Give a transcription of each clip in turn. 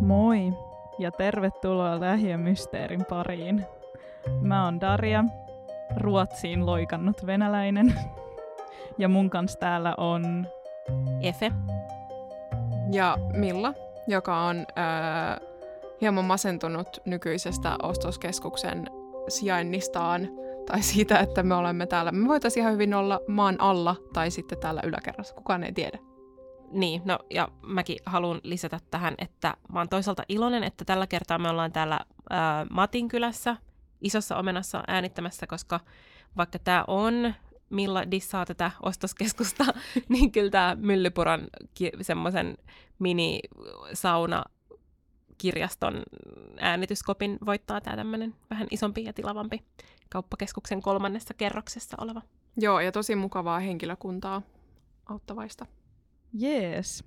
Moi ja tervetuloa Lähiömysteerin pariin. Mä oon Darja, Ruotsiin loikannut venäläinen. Ja mun kanssa täällä on Efe. Ja Milla, joka on öö, hieman masentunut nykyisestä ostoskeskuksen sijainnistaan tai siitä, että me olemme täällä. Me voitaisiin ihan hyvin olla maan alla tai sitten täällä yläkerrassa. Kukaan ei tiedä. Niin, no ja mäkin haluan lisätä tähän, että mä oon toisaalta iloinen, että tällä kertaa me ollaan täällä ää, Matin kylässä, isossa omenassa äänittämässä, koska vaikka tämä on millä dissaa tätä ostoskeskusta, niin kyllä tämä Myllypuran semmoisen mini-sauna kirjaston äänityskopin voittaa tämä tämmöinen vähän isompi ja tilavampi kauppakeskuksen kolmannessa kerroksessa oleva. Joo, ja tosi mukavaa henkilökuntaa auttavaista. Jees.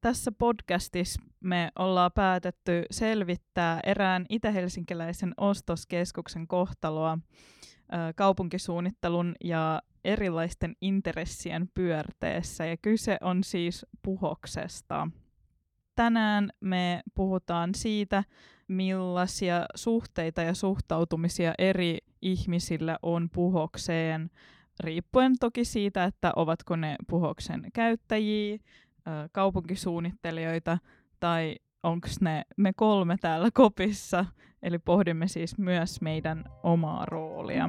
Tässä podcastissa me ollaan päätetty selvittää erään itä-helsinkiläisen ostoskeskuksen kohtaloa kaupunkisuunnittelun ja erilaisten intressien pyörteessä. Ja kyse on siis puhoksesta. Tänään me puhutaan siitä, millaisia suhteita ja suhtautumisia eri ihmisillä on puhokseen, riippuen toki siitä, että ovatko ne puhoksen käyttäjiä, kaupunkisuunnittelijoita tai onko ne me kolme täällä kopissa. Eli pohdimme siis myös meidän omaa roolia.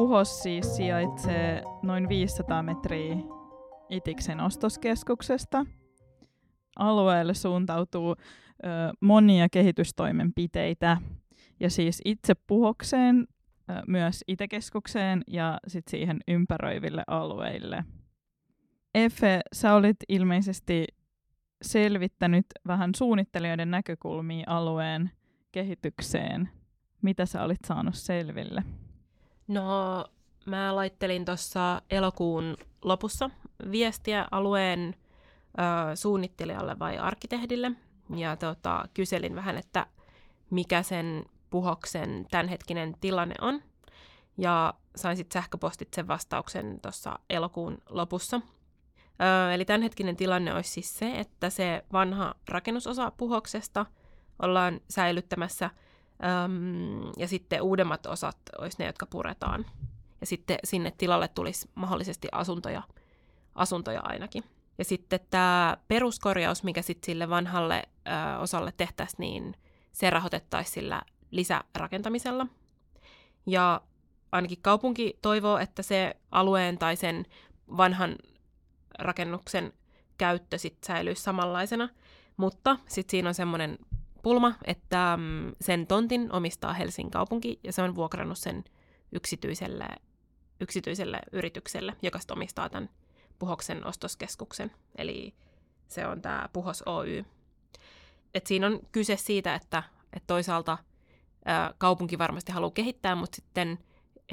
Puhos siis sijaitsee noin 500 metriä Itiksen ostoskeskuksesta. Alueelle suuntautuu ö, monia kehitystoimenpiteitä ja siis itse puhokseen, ö, myös Itäkeskukseen ja sit siihen ympäröiville alueille. Efe, sä olit ilmeisesti selvittänyt vähän suunnittelijoiden näkökulmia alueen kehitykseen. Mitä sä olit saanut selville? No, mä laittelin tuossa elokuun lopussa viestiä alueen ö, suunnittelijalle vai arkkitehdille. Ja tota, kyselin vähän, että mikä sen puhoksen tämänhetkinen tilanne on. Ja sain sitten sähköpostit sen vastauksen tuossa elokuun lopussa. Ö, eli tämänhetkinen tilanne olisi siis se, että se vanha rakennusosa puhoksesta ollaan säilyttämässä – Öm, ja sitten uudemmat osat olisi ne, jotka puretaan. Ja sitten sinne tilalle tulisi mahdollisesti asuntoja, asuntoja ainakin. Ja sitten tämä peruskorjaus, mikä sitten sille vanhalle ö, osalle tehtäisiin, niin se rahoitettaisiin sillä lisärakentamisella. Ja ainakin kaupunki toivoo, että se alueen tai sen vanhan rakennuksen käyttö sitten säilyisi samanlaisena, mutta sitten siinä on semmoinen pulma, että mm, sen tontin omistaa Helsingin kaupunki ja se on vuokrannut sen yksityiselle, yksityiselle yritykselle, joka omistaa tämän Puhoksen ostoskeskuksen. Eli se on tämä Puhos Oy. Et siinä on kyse siitä, että, että toisaalta ää, kaupunki varmasti haluaa kehittää, mutta sitten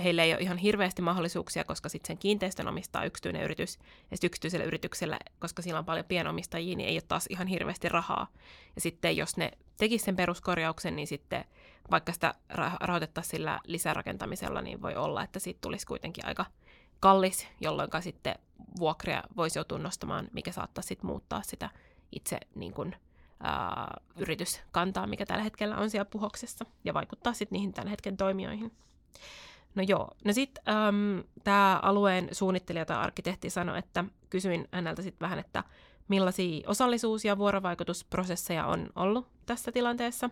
heillä ei ole ihan hirveästi mahdollisuuksia, koska sitten sen kiinteistön omistaa yksityinen yritys, ja yksityiselle yritykselle, koska sillä on paljon pienomistajia, niin ei ole taas ihan hirveästi rahaa. Ja sitten jos ne tekisivät sen peruskorjauksen, niin sitten vaikka sitä rahoitettaisiin sillä lisärakentamisella, niin voi olla, että siitä tulisi kuitenkin aika kallis, jolloin sitten vuokria voisi joutua nostamaan, mikä saattaa sitten muuttaa sitä itse niin kuin, ää, yrityskantaa, mikä tällä hetkellä on siellä puhoksessa, ja vaikuttaa sitten niihin tämän hetken toimijoihin. No joo, no sitten ähm, tämä alueen suunnittelija tai arkkitehti sanoi, että kysyin häneltä sitten vähän, että millaisia osallisuus- ja vuorovaikutusprosesseja on ollut tässä tilanteessa.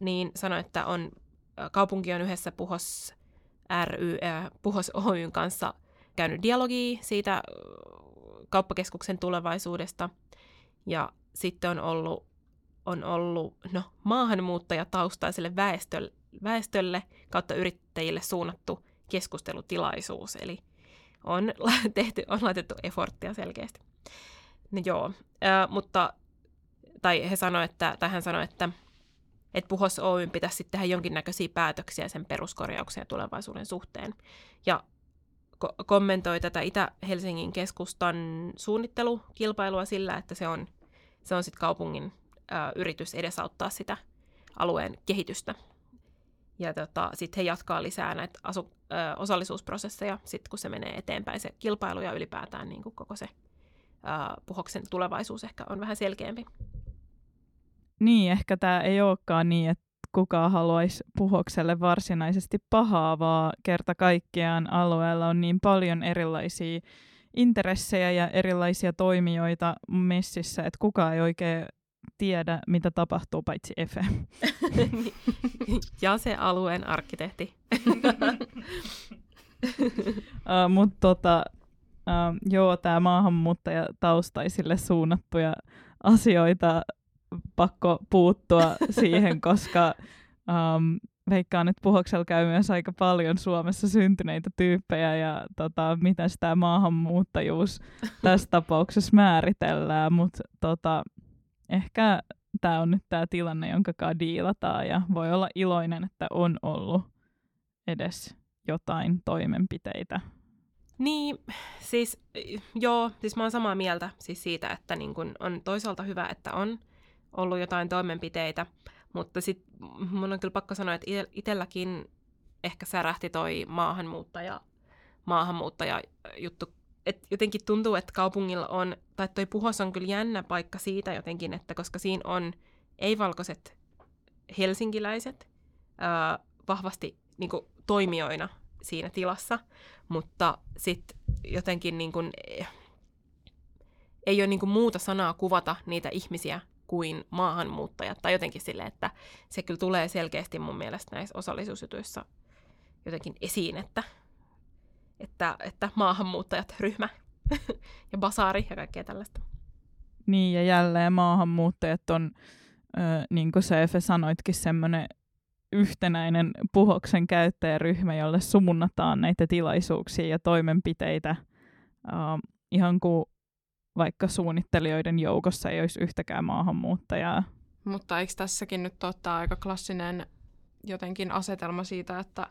Niin sanoi, että on, kaupunki on yhdessä Puhos ry, äh, Puhos Oyn kanssa käynyt dialogia siitä kauppakeskuksen tulevaisuudesta. Ja sitten on ollut, on ollut no, maahanmuuttajataustaiselle väestölle väestölle kautta yrittäjille suunnattu keskustelutilaisuus, eli on, tehty, on laitettu efforttia selkeästi. No joo, äh, mutta, tai he sanoi, että, tai hän sanoi, että, että Puhos Oyn pitäisi sitten tehdä jonkinnäköisiä päätöksiä sen peruskorjauksen ja tulevaisuuden suhteen. Ja ko- kommentoi tätä Itä-Helsingin keskustan suunnittelukilpailua sillä, että se on, se on sitten kaupungin ö, yritys edesauttaa sitä alueen kehitystä. Ja tota, sitten he jatkaa lisää näitä asu, ö, osallisuusprosesseja, sitten kun se menee eteenpäin se kilpailu ja ylipäätään niin kuin koko se ö, puhoksen tulevaisuus ehkä on vähän selkeämpi. Niin, ehkä tämä ei olekaan niin, että kukaan haluaisi puhokselle varsinaisesti pahaa, vaan kerta kaikkiaan alueella on niin paljon erilaisia intressejä ja erilaisia toimijoita messissä, että kukaan ei oikein tiedä, mitä tapahtuu paitsi Efe. ja se alueen arkkitehti. uh, Mutta tota, uh, joo, tämä maahanmuuttajataustaisille suunnattuja asioita pakko puuttua siihen, koska um, veikkaan, että Puhoksella käy myös aika paljon Suomessa syntyneitä tyyppejä ja tota, miten tämä maahanmuuttajuus tässä tapauksessa määritellään, mutta tota, ehkä tämä on nyt tämä tilanne, jonka kanssa diilataan ja voi olla iloinen, että on ollut edes jotain toimenpiteitä. Niin, siis joo, siis mä oon samaa mieltä siis siitä, että niin kun on toisaalta hyvä, että on ollut jotain toimenpiteitä, mutta sitten mun on kyllä pakko sanoa, että itselläkin ehkä särähti toi maahanmuuttaja, maahanmuuttaja juttu. Et jotenkin tuntuu, että kaupungilla on, tai toi Puhos on kyllä jännä paikka siitä jotenkin, että koska siinä on ei-valkoiset helsinkiläiset ää, vahvasti niin kuin, toimijoina siinä tilassa, mutta sitten jotenkin niin kuin, ei ole niin kuin, muuta sanaa kuvata niitä ihmisiä, kuin maahanmuuttajat. Tai jotenkin silleen, että se kyllä tulee selkeästi mun mielestä näissä osallisuusjutuissa jotenkin esiin, että, että, että maahanmuuttajat ryhmä ja basaari ja kaikkea tällaista. Niin, ja jälleen maahanmuuttajat on, äh, niin kuin se Efe sanoitkin, semmoinen yhtenäinen puhoksen käyttäjäryhmä, jolle suunnataan näitä tilaisuuksia ja toimenpiteitä äh, ihan kuin vaikka suunnittelijoiden joukossa ei olisi yhtäkään maahanmuuttajaa. Mutta eikö tässäkin nyt ole aika klassinen jotenkin asetelma siitä, että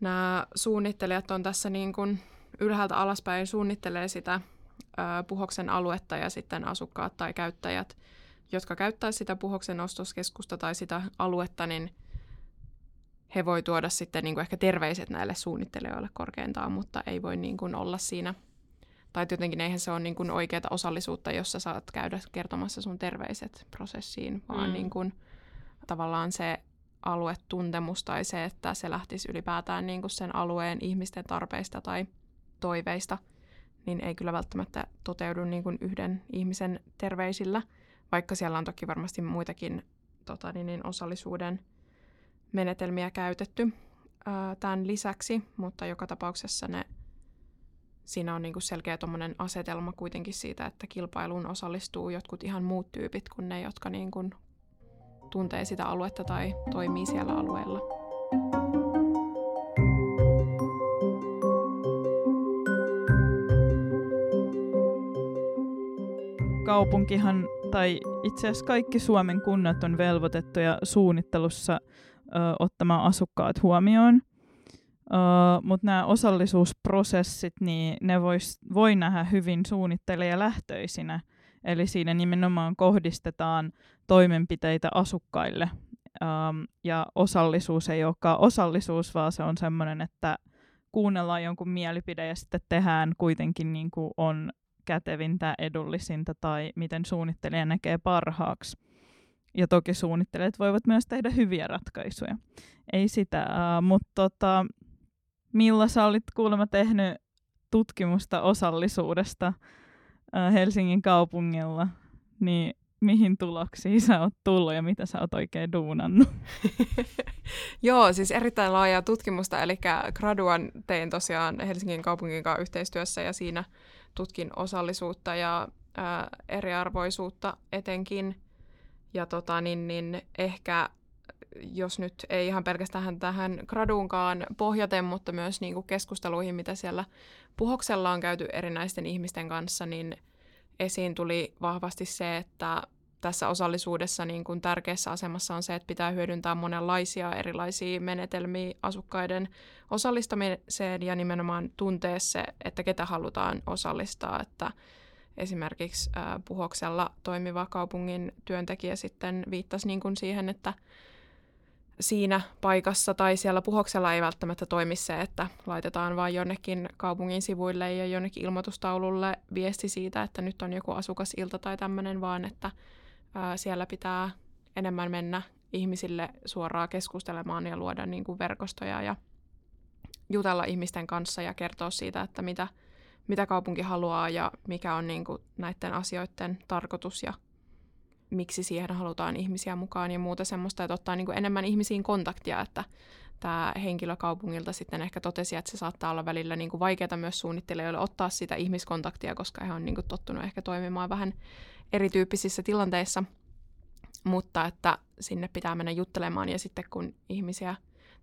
nämä suunnittelijat on tässä niin kuin ylhäältä alaspäin suunnittelee sitä ö, puhoksen aluetta ja sitten asukkaat tai käyttäjät, jotka käyttää sitä puhoksen ostoskeskusta tai sitä aluetta, niin he voi tuoda sitten niin kuin ehkä terveiset näille suunnittelijoille korkeintaan, mutta ei voi niin kuin olla siinä – tai jotenkin eihän se ole niin kuin oikeata osallisuutta, jossa saat käydä kertomassa sun terveiset prosessiin, vaan mm. niin kuin, tavallaan se aluetuntemus tai se, että se lähtisi ylipäätään niin kuin sen alueen ihmisten tarpeista tai toiveista, niin ei kyllä välttämättä toteudu niin kuin yhden ihmisen terveisillä, vaikka siellä on toki varmasti muitakin tota, niin, niin osallisuuden menetelmiä käytetty ää, tämän lisäksi, mutta joka tapauksessa ne siinä on niinku selkeä asetelma kuitenkin siitä, että kilpailuun osallistuu jotkut ihan muut tyypit kuin ne, jotka niinku tuntee sitä aluetta tai toimii siellä alueella. Kaupunkihan, tai itse asiassa kaikki Suomen kunnat on velvoitettuja suunnittelussa ö, ottamaan asukkaat huomioon. Mutta nämä osallisuusprosessit, niin ne vois, voi nähdä hyvin suunnittelijalähtöisinä. Eli siinä nimenomaan kohdistetaan toimenpiteitä asukkaille. Um, ja osallisuus ei olekaan osallisuus, vaan se on sellainen, että kuunnellaan jonkun mielipide ja sitten tehdään kuitenkin niin kuin on kätevintä, edullisinta tai miten suunnittelija näkee parhaaksi. Ja toki suunnittelijat voivat myös tehdä hyviä ratkaisuja. Ei sitä, uh, mutta tota, Milla, sä olit kuulemma tehnyt tutkimusta osallisuudesta äh, Helsingin kaupungilla, niin mihin tuloksiin sä oot tullut ja mitä sä oot oikein duunannut? Joo, siis erittäin laajaa tutkimusta, eli graduan tein tosiaan Helsingin kaupungin kanssa yhteistyössä ja siinä tutkin osallisuutta ja ää, eriarvoisuutta etenkin. Ja tota, niin, niin ehkä jos nyt ei ihan pelkästään tähän graduunkaan pohjaten, mutta myös niin kuin keskusteluihin, mitä siellä puhoksella on käyty erinäisten ihmisten kanssa, niin esiin tuli vahvasti se, että tässä osallisuudessa niin kuin tärkeässä asemassa on se, että pitää hyödyntää monenlaisia erilaisia menetelmiä asukkaiden osallistamiseen ja nimenomaan tuntea se, että ketä halutaan osallistaa, että esimerkiksi Puhoksella toimiva kaupungin työntekijä sitten viittasi niin kuin siihen, että siinä paikassa tai siellä puhoksella ei välttämättä toimi se, että laitetaan vain jonnekin kaupungin sivuille ja jonnekin ilmoitustaululle viesti siitä, että nyt on joku asukasilta tai tämmöinen, vaan että ää, siellä pitää enemmän mennä ihmisille suoraan keskustelemaan ja luoda niin kuin verkostoja ja jutella ihmisten kanssa ja kertoa siitä, että mitä, mitä kaupunki haluaa ja mikä on niin kuin näiden asioiden tarkoitus ja miksi siihen halutaan ihmisiä mukaan ja muuta semmoista, että ottaa niin kuin enemmän ihmisiin kontaktia, että tämä henkilö kaupungilta sitten ehkä totesi, että se saattaa olla välillä niin kuin vaikeaa myös suunnittelijoille ottaa sitä ihmiskontaktia, koska he on niin kuin tottunut ehkä toimimaan vähän erityyppisissä tilanteissa, mutta että sinne pitää mennä juttelemaan ja sitten kun ihmisiä,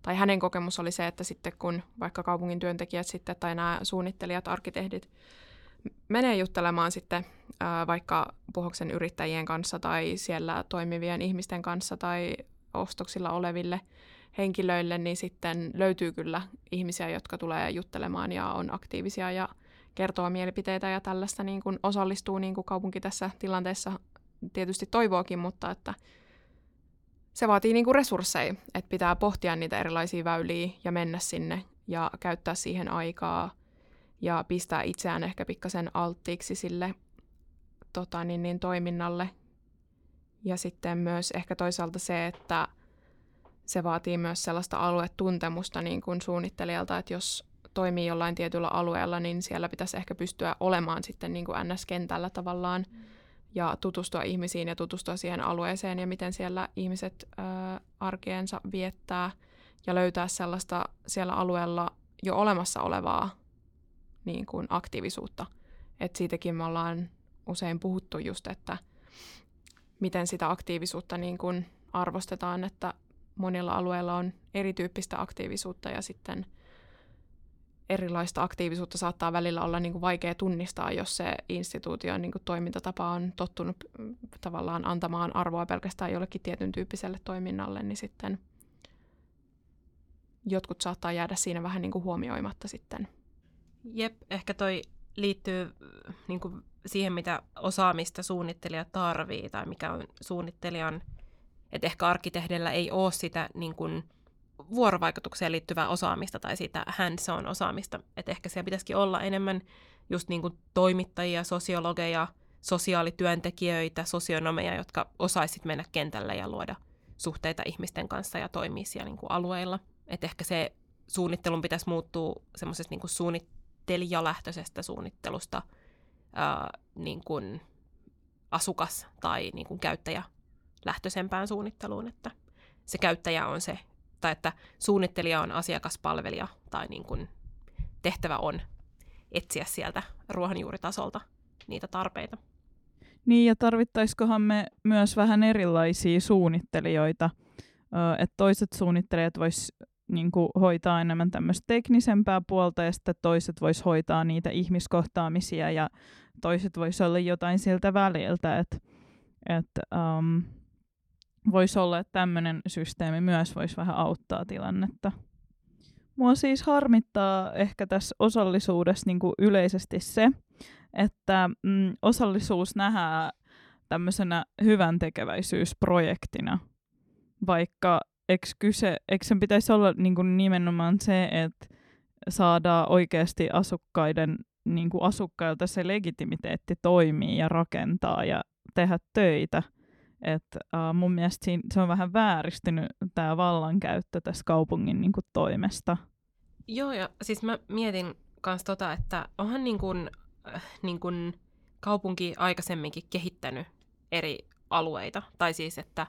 tai hänen kokemus oli se, että sitten kun vaikka kaupungin työntekijät sitten tai nämä suunnittelijat, arkkitehdit menee juttelemaan sitten vaikka puhoksen yrittäjien kanssa tai siellä toimivien ihmisten kanssa tai ostoksilla oleville henkilöille, niin sitten löytyy kyllä ihmisiä, jotka tulee juttelemaan ja on aktiivisia ja kertoo mielipiteitä ja tällaista niin kuin osallistuu niin kuin kaupunki tässä tilanteessa tietysti toivookin, mutta että se vaatii niin kuin resursseja, että pitää pohtia niitä erilaisia väyliä ja mennä sinne ja käyttää siihen aikaa ja pistää itseään ehkä pikkasen alttiiksi sille tota, niin, niin, toiminnalle. Ja sitten myös ehkä toisaalta se, että se vaatii myös sellaista aluetuntemusta niin kuin suunnittelijalta, että jos toimii jollain tietyllä alueella, niin siellä pitäisi ehkä pystyä olemaan sitten niin kuin NS-kentällä tavallaan ja tutustua ihmisiin ja tutustua siihen alueeseen ja miten siellä ihmiset ää, arkeensa viettää ja löytää sellaista siellä alueella jo olemassa olevaa niin kuin aktiivisuutta. Et siitäkin me ollaan usein puhuttu just, että miten sitä aktiivisuutta niin kuin arvostetaan, että monilla alueilla on erityyppistä aktiivisuutta ja sitten erilaista aktiivisuutta saattaa välillä olla niin kuin vaikea tunnistaa, jos se instituution niin kuin toimintatapa on tottunut mm, tavallaan antamaan arvoa pelkästään jollekin tietyn tyyppiselle toiminnalle, niin sitten jotkut saattaa jäädä siinä vähän niin kuin huomioimatta sitten. Jep, ehkä toi liittyy niin kuin siihen, mitä osaamista suunnittelija tarvii tai mikä on suunnittelijan, että ehkä arkkitehdellä ei ole sitä niin kuin, vuorovaikutukseen liittyvää osaamista tai sitä hands-on osaamista. Että ehkä siellä pitäisikin olla enemmän just niin kuin toimittajia, sosiologeja, sosiaalityöntekijöitä, sosionomeja, jotka osaisit mennä kentälle ja luoda suhteita ihmisten kanssa ja toimia siellä niin kuin alueilla. Että ehkä se suunnittelun pitäisi muuttua semmoisesta niin suunnittelijalähtöisestä suunnittelusta ää, niin kuin asukas- tai niin kuin käyttäjälähtöisempään suunnitteluun, että se käyttäjä on se tai että suunnittelija on asiakaspalvelija tai niin kuin tehtävä on etsiä sieltä ruohonjuuritasolta niitä tarpeita. Niin, ja tarvittaisikohan me myös vähän erilaisia suunnittelijoita, että toiset suunnittelijat vois niin kuin, hoitaa enemmän tämmöistä teknisempää puolta, ja sitten toiset vois hoitaa niitä ihmiskohtaamisia, ja toiset vois olla jotain siltä väliltä, että et, um, voisi olla, että tämmöinen systeemi myös voisi vähän auttaa tilannetta. Mua siis harmittaa ehkä tässä osallisuudessa niin kuin yleisesti se, että mm, osallisuus nähdään tämmöisenä hyvän tekeväisyysprojektina, vaikka eikö, kyse, eikö sen pitäisi olla niin kuin nimenomaan se, että saadaan oikeasti asukkaiden, niin kuin asukkailta se legitimiteetti toimii ja rakentaa ja tehdä töitä – että uh, mun mielestä siinä, se on vähän vääristynyt tämä vallankäyttö tässä kaupungin niin kuin, toimesta. Joo, ja siis mä mietin myös tota, että onhan niin kuin, äh, niin kuin kaupunki aikaisemminkin kehittänyt eri alueita. Tai siis, että,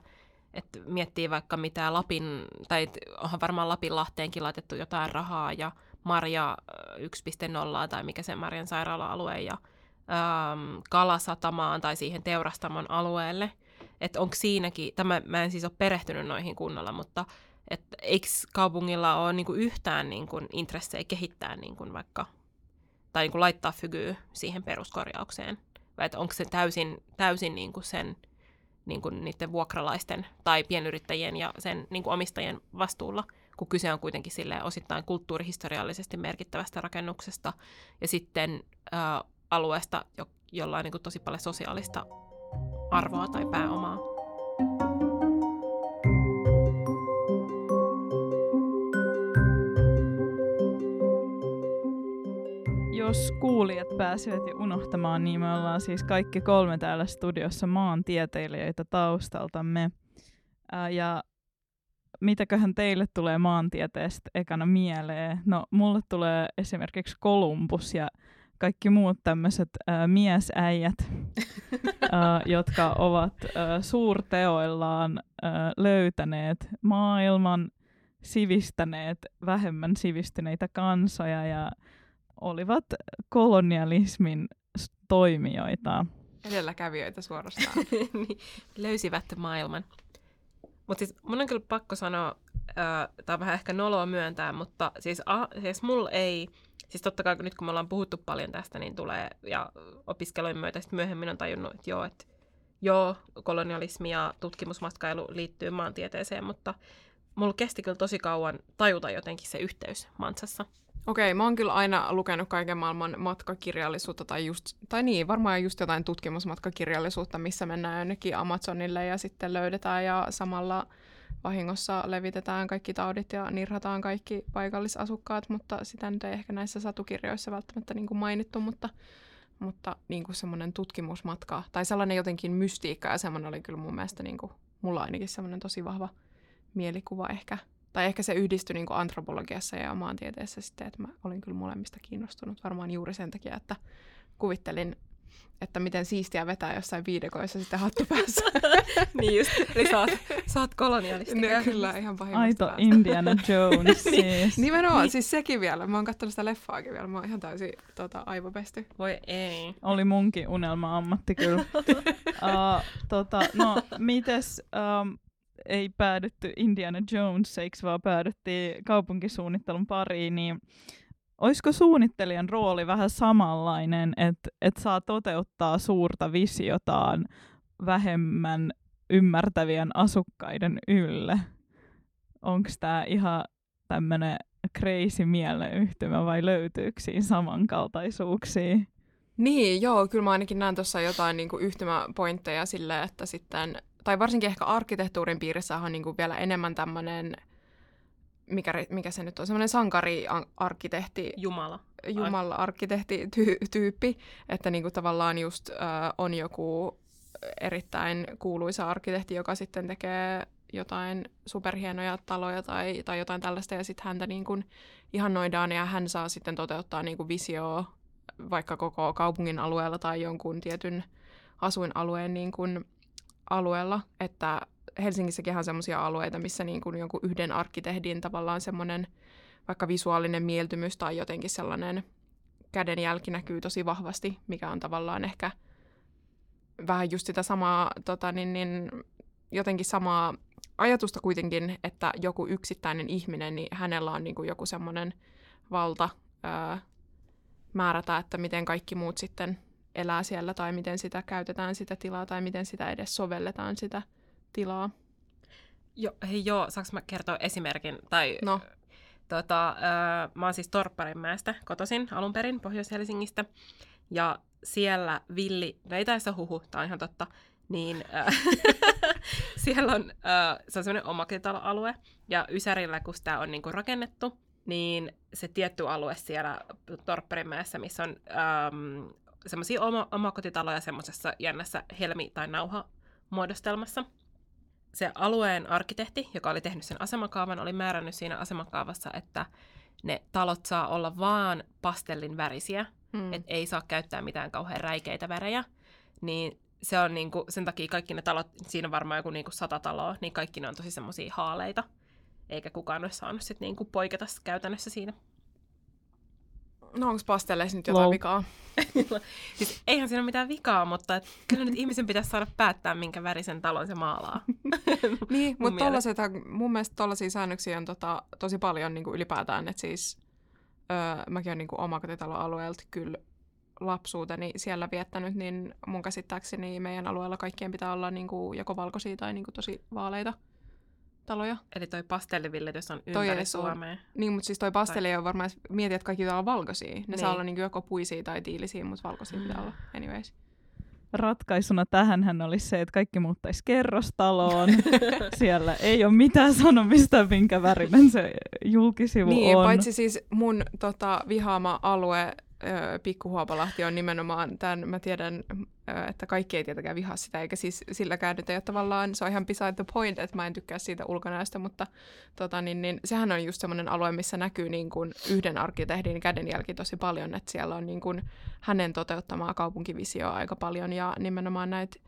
että miettii vaikka mitä Lapin, tai onhan varmaan Lapin Lahteenkin laitettu jotain rahaa, ja Marja 1.0 tai mikä se Marjan sairaala-alue, ja ähm, Kalasatamaan tai siihen teurastamon alueelle – että onko siinäkin, tämä mä en siis ole perehtynyt noihin kunnolla, mutta että eikö kaupungilla ole niinku yhtään niinku intressejä kehittää niinku vaikka, tai niinku laittaa fygyä siihen peruskorjaukseen, vai onko se täysin, täysin niinku sen niin kuin niiden vuokralaisten tai pienyrittäjien ja sen niin kuin omistajien vastuulla, kun kyse on kuitenkin sille osittain kulttuurihistoriallisesti merkittävästä rakennuksesta ja sitten ää, alueesta, jo, jolla on niin kuin tosi paljon sosiaalista arvoa tai pääomaa. Jos kuulijat pääsivät jo unohtamaan, niin me ollaan siis kaikki kolme täällä studiossa maantieteilijöitä taustaltamme. Ää, ja mitäköhän teille tulee maantieteestä ekana mieleen? No, mulle tulee esimerkiksi Kolumbus ja kaikki muut tämmöiset äh, miesäijät, äh, jotka ovat äh, suurteoillaan äh, löytäneet maailman, sivistäneet vähemmän sivistyneitä kansoja ja olivat kolonialismin toimijoita. Edelläkävijöitä suorastaan. niin, löysivät maailman. Mutta siis mun on kyllä pakko sanoa, äh, tämä on vähän ehkä noloa myöntää, mutta siis, a, siis mulla ei, siis totta kai nyt kun me ollaan puhuttu paljon tästä, niin tulee, ja opiskelujen myötä sitten myöhemmin on tajunnut, että joo, että joo, kolonialismi ja tutkimusmatkailu liittyy maantieteeseen, mutta mulla kesti kyllä tosi kauan tajuta jotenkin se yhteys Mansassa. Okei, mä oon kyllä aina lukenut kaiken maailman matkakirjallisuutta, tai, just, tai niin, varmaan just jotain tutkimusmatkakirjallisuutta, missä mennään jonnekin Amazonille ja sitten löydetään ja samalla vahingossa levitetään kaikki taudit ja nirhataan kaikki paikallisasukkaat, mutta sitä nyt ei ehkä näissä satukirjoissa välttämättä niin kuin mainittu, mutta, mutta niin kuin semmoinen tutkimusmatka tai sellainen jotenkin mystiikka ja semmoinen oli kyllä mun mielestä niin kuin, mulla ainakin semmoinen tosi vahva mielikuva ehkä tai ehkä se yhdistyi niin antropologiassa ja maantieteessä sitten, että mä olin kyllä molemmista kiinnostunut varmaan juuri sen takia, että kuvittelin, että miten siistiä vetää jossain viidekoissa sitten hattu päässä. niin just, eli sä oot, sä oot kolonialisti. No, kyllä, ihan pahimmasta Aito päästä. Indiana Jones Niin. siis. Nimenomaan, niin. siis sekin vielä. Mä oon katsonut sitä leffaakin vielä. Mä oon ihan täysin tota, aivopesty. Voi ei. Oli munkin unelma-ammatti kyllä. uh, tota, no, mites um, ei päädytty Indiana Joneseiksi, vaan päädyttiin kaupunkisuunnittelun pariin, niin olisiko suunnittelijan rooli vähän samanlainen, että et saa toteuttaa suurta visiotaan vähemmän ymmärtävien asukkaiden ylle? Onko tämä ihan tämmöinen crazy mieleyhtymä vai löytyykö siinä samankaltaisuuksia? Niin, joo, kyllä mä ainakin näen tuossa jotain niin kuin yhtymäpointteja sille, että sitten, tai varsinkin ehkä arkkitehtuurin piirissä on niin kuin vielä enemmän tämmöinen, mikä, mikä se nyt on, semmoinen sankari-arkkitehti, Jumala. Jumala-arkkitehti-tyyppi, että niin kuin tavallaan just äh, on joku erittäin kuuluisa arkkitehti, joka sitten tekee jotain superhienoja taloja tai, tai jotain tällaista, ja sitten häntä niin kuin ihannoidaan, ja hän saa sitten toteuttaa niin kuin visioa vaikka koko kaupungin alueella tai jonkun tietyn asuinalueen niin kuin alueella, että Helsingissäkin on sellaisia alueita, missä niin kuin jonkun yhden arkkitehdin tavallaan semmoinen vaikka visuaalinen mieltymys tai jotenkin sellainen kädenjälki näkyy tosi vahvasti, mikä on tavallaan ehkä vähän just sitä samaa, tota, niin, niin, jotenkin samaa ajatusta kuitenkin, että joku yksittäinen ihminen, niin hänellä on niin kuin joku semmoinen valta ää, määrätä, että miten kaikki muut sitten elää siellä tai miten sitä käytetään sitä tilaa tai miten sitä edes sovelletaan sitä tilaa. Jo, hei joo, saanko mä kertoa esimerkin? Tai, No. Tota, öö, mä oon siis Torpparinmäestä kotoisin alun perin Pohjois-Helsingistä. Ja siellä Villi, no ei taisa huhu, tää on ihan totta, niin äh, siellä on, äh, se on semmoinen omakotitaloalue, ja Ysärillä, kun sitä on niinku rakennettu, niin se tietty alue siellä Torpparimäessä, missä on ähm, semmoisia oma, omakotitaloja semmoisessa jännässä helmi- tai nauha-muodostelmassa. Se alueen arkkitehti, joka oli tehnyt sen asemakaavan, oli määrännyt siinä asemakaavassa, että ne talot saa olla vaan pastellin värisiä, Mm. että ei saa käyttää mitään kauhean räikeitä värejä, niin se on niinku, sen takia kaikki ne talot, siinä on varmaan joku niinku sata taloa, niin kaikki ne on tosi semmoisia haaleita, eikä kukaan ole saanut sit niinku poiketa käytännössä siinä. No onko pastelleissa nyt jotain Lol. vikaa? siis eihän siinä ole mitään vikaa, mutta et, kyllä nyt ihmisen pitäisi saada päättää, minkä värisen talon se maalaa. Niin, mutta mun mielestä tollaisia säännöksiä on tota, tosi paljon niin kuin ylipäätään, että siis öö, mäkin olen niin omakotitaloalueelta kyllä lapsuuteni siellä viettänyt, niin mun käsittääkseni meidän alueella kaikkien pitää olla niin kuin joko valkoisia tai niin kuin tosi vaaleita taloja. Eli toi pastellivilletys on Toi ympäri sulla- Suomea. Niin, mutta siis toi pasteli ei ole varmaan, mietit, että kaikki pitää olla valkoisia. Ne Niin. saa olla niin kuin joko puisia tai tiilisiä, mutta valkoisia pitää olla. Anyways. Ratkaisuna tähän olisi se, että kaikki muuttaisi kerrostaloon. Siellä ei ole mitään sanomista, minkä värinen se julkisivu Niin, on. paitsi siis mun tota, vihaama alue, Pikkuhuopalahti, on nimenomaan tämän, mä tiedän, että kaikki ei tietenkään vihaa sitä, eikä siis silläkään nyt ei ole tavallaan, se on ihan beside the point, että mä en tykkää siitä ulkonäöstä, mutta tota, niin, niin, sehän on just semmoinen alue, missä näkyy niin kuin yhden arkkitehdin kädenjälki tosi paljon, että siellä on niin kuin hänen toteuttamaa kaupunkivisioa aika paljon ja nimenomaan näitä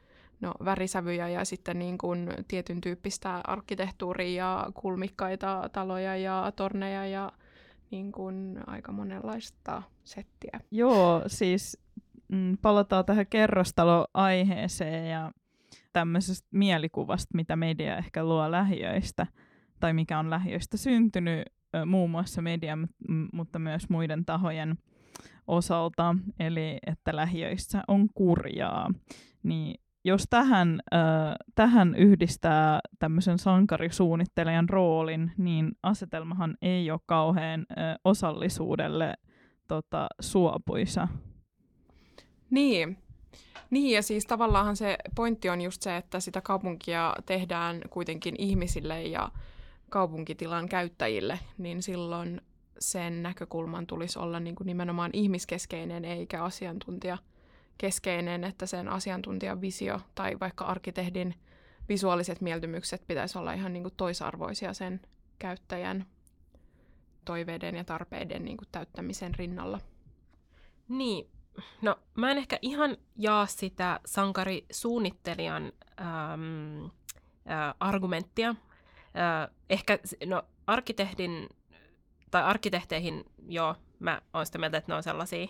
no, värisävyjä ja sitten niin kuin tietyn tyyppistä arkkitehtuuria ja kulmikkaita taloja ja torneja ja niin kuin aika monenlaista settiä. Joo, siis mm, palataan tähän kerrostaloaiheeseen ja tämmöisestä mielikuvasta, mitä media ehkä luo lähiöistä, tai mikä on lähiöistä syntynyt muun muassa median, mutta myös muiden tahojen osalta, eli että lähiöissä on kurjaa. Niin jos tähän, ö, tähän yhdistää tämmöisen sankarisuunnittelijan roolin, niin asetelmahan ei ole kauhean ö, osallisuudelle tota, suopuisa. Niin. Niin, ja siis tavallaan se pointti on just se, että sitä kaupunkia tehdään kuitenkin ihmisille ja kaupunkitilan käyttäjille, niin silloin sen näkökulman tulisi olla niin kuin nimenomaan ihmiskeskeinen eikä asiantuntijakeskeinen, että sen asiantuntijan visio tai vaikka arkkitehdin visuaaliset mieltymykset pitäisi olla ihan niin kuin toisarvoisia sen käyttäjän toiveiden ja tarpeiden niin kuin täyttämisen rinnalla. Niin, no mä en ehkä ihan jaa sitä sankarisuunnittelijan äm, ä, argumenttia. Ä, ehkä, no arkkitehdin, tai arkkitehteihin, joo, mä oon sitä mieltä, että ne on sellaisia,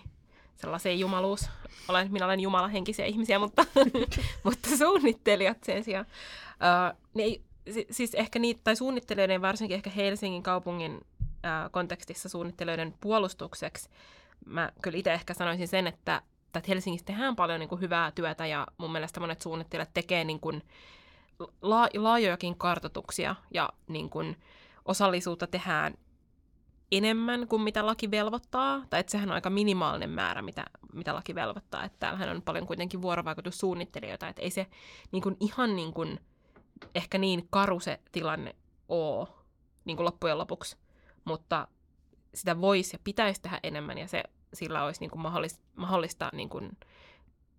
sellaisia jumaluus. Olen, minä olen jumalahenkisiä ihmisiä, mutta, mutta suunnittelijat sen sijaan. Ä, ne ei, si- siis ehkä niitä, tai suunnittelijoiden, varsinkin ehkä Helsingin kaupungin ä, kontekstissa suunnittelijoiden puolustukseksi, mä kyllä itse ehkä sanoisin sen, että, että Helsingissä tehdään paljon niin kuin hyvää työtä ja mun mielestä monet suunnittelijat tekee niin kuin la- laajojakin kartoituksia ja niin kuin osallisuutta tehdään enemmän kuin mitä laki velvoittaa, tai että sehän on aika minimaalinen määrä, mitä, mitä laki velvoittaa, että täällähän on paljon kuitenkin vuorovaikutussuunnittelijoita, että ei se niin kuin ihan niin kuin, ehkä niin karu se tilanne ole niin kuin loppujen lopuksi, mutta sitä voisi ja pitäisi tehdä enemmän ja se sillä olisi niin kuin mahdollista, mahdollista niin kuin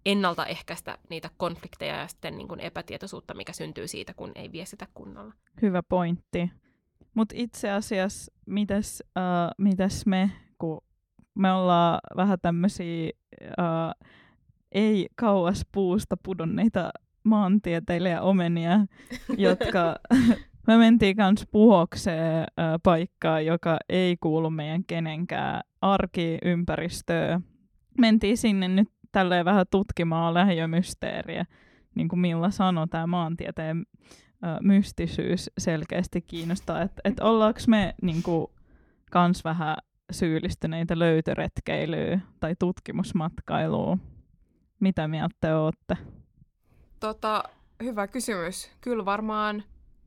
ennaltaehkäistä niitä konflikteja ja sitten niin kuin epätietoisuutta, mikä syntyy siitä, kun ei viestitä kunnolla. Hyvä pointti. Mutta itse asiassa, mitäs, äh, mitäs me, kun me ollaan vähän tämmöisiä äh, ei kauas puusta pudonneita maantieteilijä omenia, jotka me mentiin kans puhokseen äh, paikkaan, joka ei kuulu meidän kenenkään arkiympäristöön. Mentiin sinne nyt tälleen vähän tutkimaan lähiömysteeriä, niin kuin Milla sanoi, tämä maantieteen mystisyys selkeästi kiinnostaa, että et ollaanko me niinku, kans vähän syyllistyneitä löytöretkeilyyn tai tutkimusmatkailuun? Mitä mieltä te ootte? Tota, hyvä kysymys. Kyllä varmaan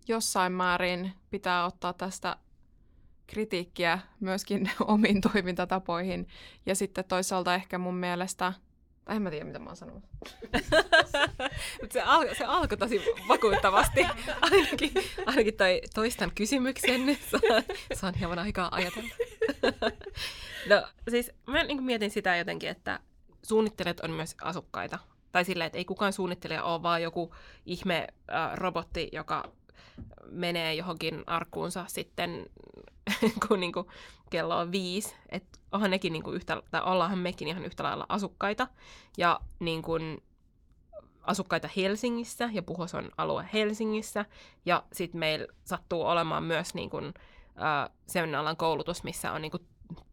jossain määrin pitää ottaa tästä kritiikkiä myöskin omiin toimintatapoihin. Ja sitten toisaalta ehkä mun mielestä, en mä tiedä mitä mä oon sanonut. Mut se, al- se alkoi tosi vakuuttavasti. Ainakin, ainakin toi, toistan kysymyksen. Saan, saan hieman aikaa ajatella. no siis mä niin mietin sitä jotenkin, että suunnittelijat on myös asukkaita. Tai silleen, että ei kukaan suunnittelija ole vaan joku ihme äh, robotti, joka menee johonkin arkkuunsa sitten, kun niin kuin kello on viisi. Että onhan nekin niin kuin yhtä, tai ollaanhan mekin ihan yhtä lailla asukkaita. Ja niin asukkaita Helsingissä, ja Puhos on alue Helsingissä. Ja sitten meillä sattuu olemaan myös niin äh, sen alan koulutus, missä on niin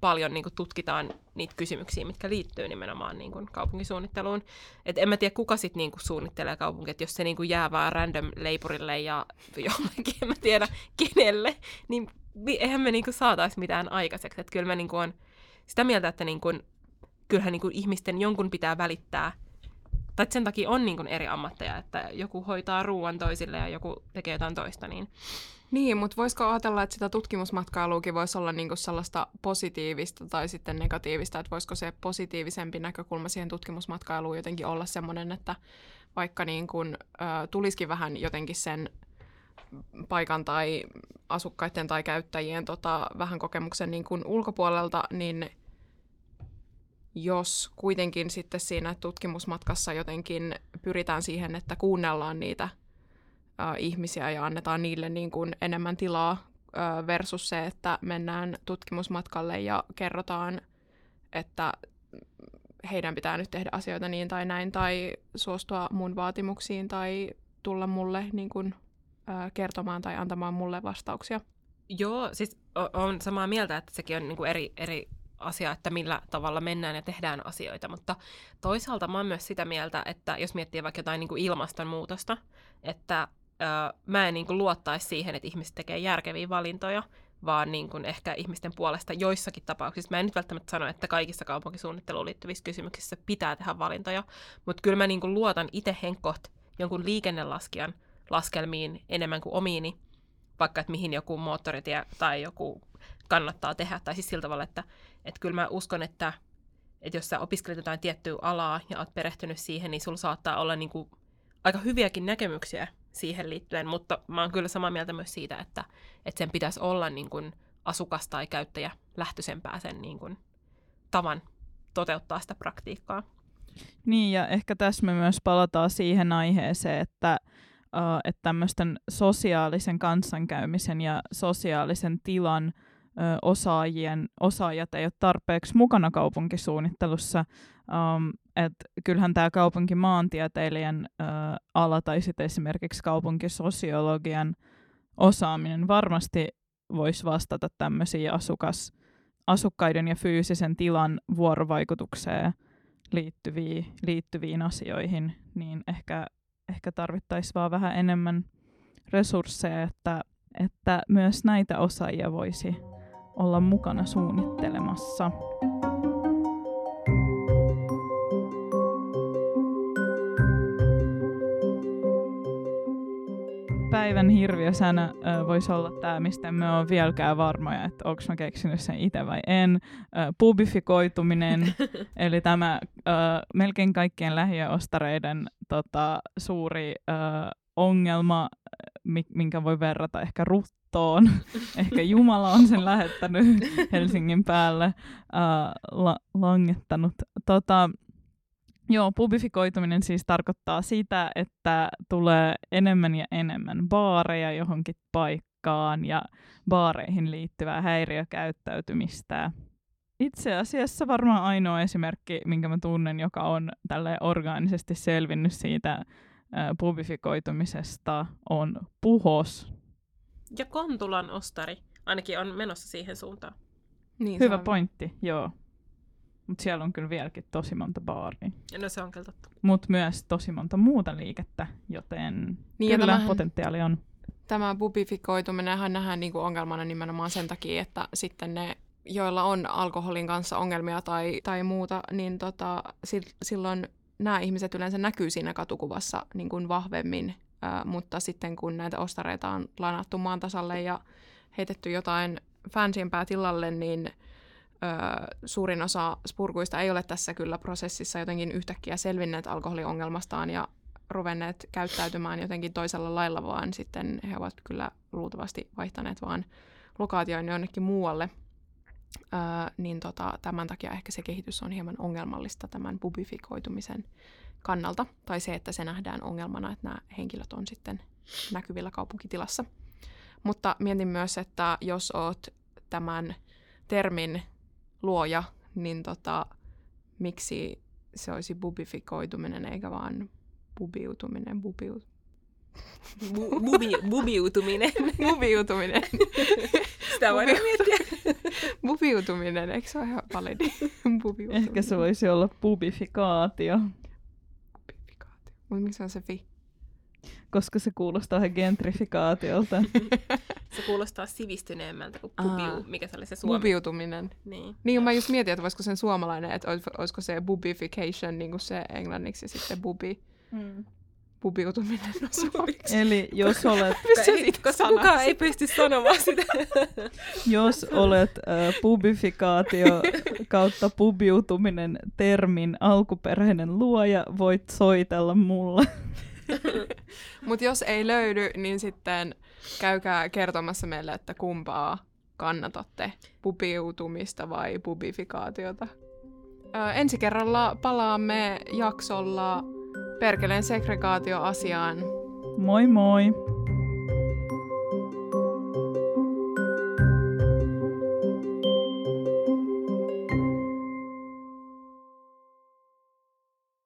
paljon niin kuin, tutkitaan niitä kysymyksiä, mitkä liittyy nimenomaan niin kuin, kaupunkisuunnitteluun. Et en mä tiedä, kuka sitten niin suunnittelee kaupunkia, että jos se niin kuin, jää vaan random leipurille ja jollekin, en mä tiedä kenelle, niin eihän me niin kuin, saataisi mitään aikaiseksi. Et kyllä mä niin kuin, on sitä mieltä, että niin kuin, kyllähän niin kuin ihmisten jonkun pitää välittää tai sen takia on niin eri ammatteja, että joku hoitaa ruoan toisille ja joku tekee jotain toista. Niin, niin mutta voisiko ajatella, että sitä tutkimusmatkailuukin voisi olla niin sellaista positiivista tai sitten negatiivista, että voisiko se positiivisempi näkökulma siihen tutkimusmatkailuun jotenkin olla sellainen, että vaikka niin kuin, ö, tulisikin vähän jotenkin sen paikan tai asukkaiden tai käyttäjien tota, vähän kokemuksen niin kuin ulkopuolelta, niin jos kuitenkin sitten siinä tutkimusmatkassa jotenkin pyritään siihen, että kuunnellaan niitä ä, ihmisiä ja annetaan niille niin kuin enemmän tilaa ä, versus se, että mennään tutkimusmatkalle ja kerrotaan, että heidän pitää nyt tehdä asioita niin tai näin, tai suostua mun vaatimuksiin, tai tulla mulle niin kuin, ä, kertomaan tai antamaan mulle vastauksia. Joo, siis on samaa mieltä, että sekin on niin kuin eri, eri asia, että millä tavalla mennään ja tehdään asioita, mutta toisaalta mä oon myös sitä mieltä, että jos miettii vaikka jotain niin kuin ilmastonmuutosta, että ö, mä en niin kuin luottaisi siihen, että ihmiset tekee järkeviä valintoja, vaan niin kuin ehkä ihmisten puolesta joissakin tapauksissa. Mä en nyt välttämättä sano, että kaikissa kaupunkisuunnitteluun liittyvissä kysymyksissä pitää tehdä valintoja, mutta kyllä mä niin kuin luotan itse henkot jonkun liikennelaskijan laskelmiin enemmän kuin omiini, vaikka että mihin joku moottoritie tai joku kannattaa tehdä, tai siis sillä tavalla, että, että kyllä mä uskon, että, että jos sä opiskelet jotain tiettyä alaa ja oot perehtynyt siihen, niin sulla saattaa olla niin kuin aika hyviäkin näkemyksiä siihen liittyen, mutta mä oon kyllä samaa mieltä myös siitä, että, että sen pitäisi olla niin kuin asukas- tai käyttäjä lähtöisempää sen niin kuin tavan toteuttaa sitä praktiikkaa. Niin, ja ehkä tässä me myös palataan siihen aiheeseen, että, uh, että tämmöisten sosiaalisen kanssankäymisen ja sosiaalisen tilan osaajien, osaajat ei ole tarpeeksi mukana kaupunkisuunnittelussa. Um, et kyllähän tämä kaupunkimaantieteilijan ö, ala tai sitten esimerkiksi kaupunkisosiologian osaaminen varmasti voisi vastata tämmöisiin asukas, asukkaiden ja fyysisen tilan vuorovaikutukseen liittyviin, liittyviin asioihin, niin ehkä, ehkä tarvittaisiin vaan vähän enemmän resursseja, että, että myös näitä osaajia voisi olla mukana suunnittelemassa. päivän hirviösänä äh, voisi olla tämä, mistä me on vieläkään varmoja, että onko mä keksinyt sen itse vai en. Äh, pubifikoituminen, eli tämä äh, melkein kaikkien lähiöostareiden tota, suuri äh, ongelma, minkä voi verrata ehkä ruttoon. Ehkä Jumala on sen lähettänyt Helsingin päälle, äh, la- langettanut. Tota, Joo, pubifikoituminen siis tarkoittaa sitä, että tulee enemmän ja enemmän baareja johonkin paikkaan ja baareihin liittyvää häiriökäyttäytymistä. Itse asiassa varmaan ainoa esimerkki, minkä mä tunnen, joka on tälle orgaanisesti selvinnyt siitä pubifikoitumisesta on puhos. Ja Kontulan ostari ainakin on menossa siihen suuntaan. Niin, Hyvä pointti, joo. Mutta siellä on kyllä vieläkin tosi monta baaria. No se on kyllä totta. Mutta myös tosi monta muuta liikettä, joten niin, kyllä tämähän, potentiaali on. Tämä bubifikoituminenhan nähdään niinku ongelmana nimenomaan sen takia, että sitten ne, joilla on alkoholin kanssa ongelmia tai, tai muuta, niin tota, silloin nämä ihmiset yleensä näkyy siinä katukuvassa niin kuin vahvemmin, mutta sitten kun näitä ostareita on lanattu maan tasalle ja heitetty jotain fansiempää tilalle, niin ö, suurin osa spurkuista ei ole tässä kyllä prosessissa jotenkin yhtäkkiä selvinneet alkoholiongelmastaan ja ruvenneet käyttäytymään jotenkin toisella lailla, vaan sitten he ovat kyllä luultavasti vaihtaneet vaan lokaatioon jonnekin muualle – Öö, niin tota, tämän takia ehkä se kehitys on hieman ongelmallista tämän bubifikoitumisen kannalta, tai se, että se nähdään ongelmana, että nämä henkilöt on sitten näkyvillä kaupunkitilassa. Mutta mietin myös, että jos oot tämän termin luoja, niin tota, miksi se olisi bubifikoituminen eikä vaan bubiutuminen, bubiut, Bu- bubi, bubiutuminen. bubiutuminen. Sitä voidaan miettiä. bubiutuminen, eikö se ole ihan validi? Ehkä se voisi olla bubifikaatio. Mutta miksi on se fi? koska se kuulostaa vähän gentrifikaatiolta. Se kuulostaa sivistyneemmältä kuin Aa. pubiu, mikä se oli se suomi. Bubiutuminen. Niin. Niin, mä just mietin, että voisiko sen suomalainen, että olis- olisiko se bubification, niin kuin se englanniksi, ja sitten bubi, Mm. Bubiutuminen on suomeksi. Eli jos olet, kukaan ei pysty sanomaan sitä. jos olet äh, pubifikaatio kautta pubiutuminen termin alkuperäinen luoja, voit soitella mulle. Mutta jos ei löydy, niin sitten käykää kertomassa meille, että kumpaa kannatatte, pubiutumista vai pubifikaatiota. Ö, ensi kerralla palaamme jaksolla perkeleen segregaatioasiaan. Moi moi!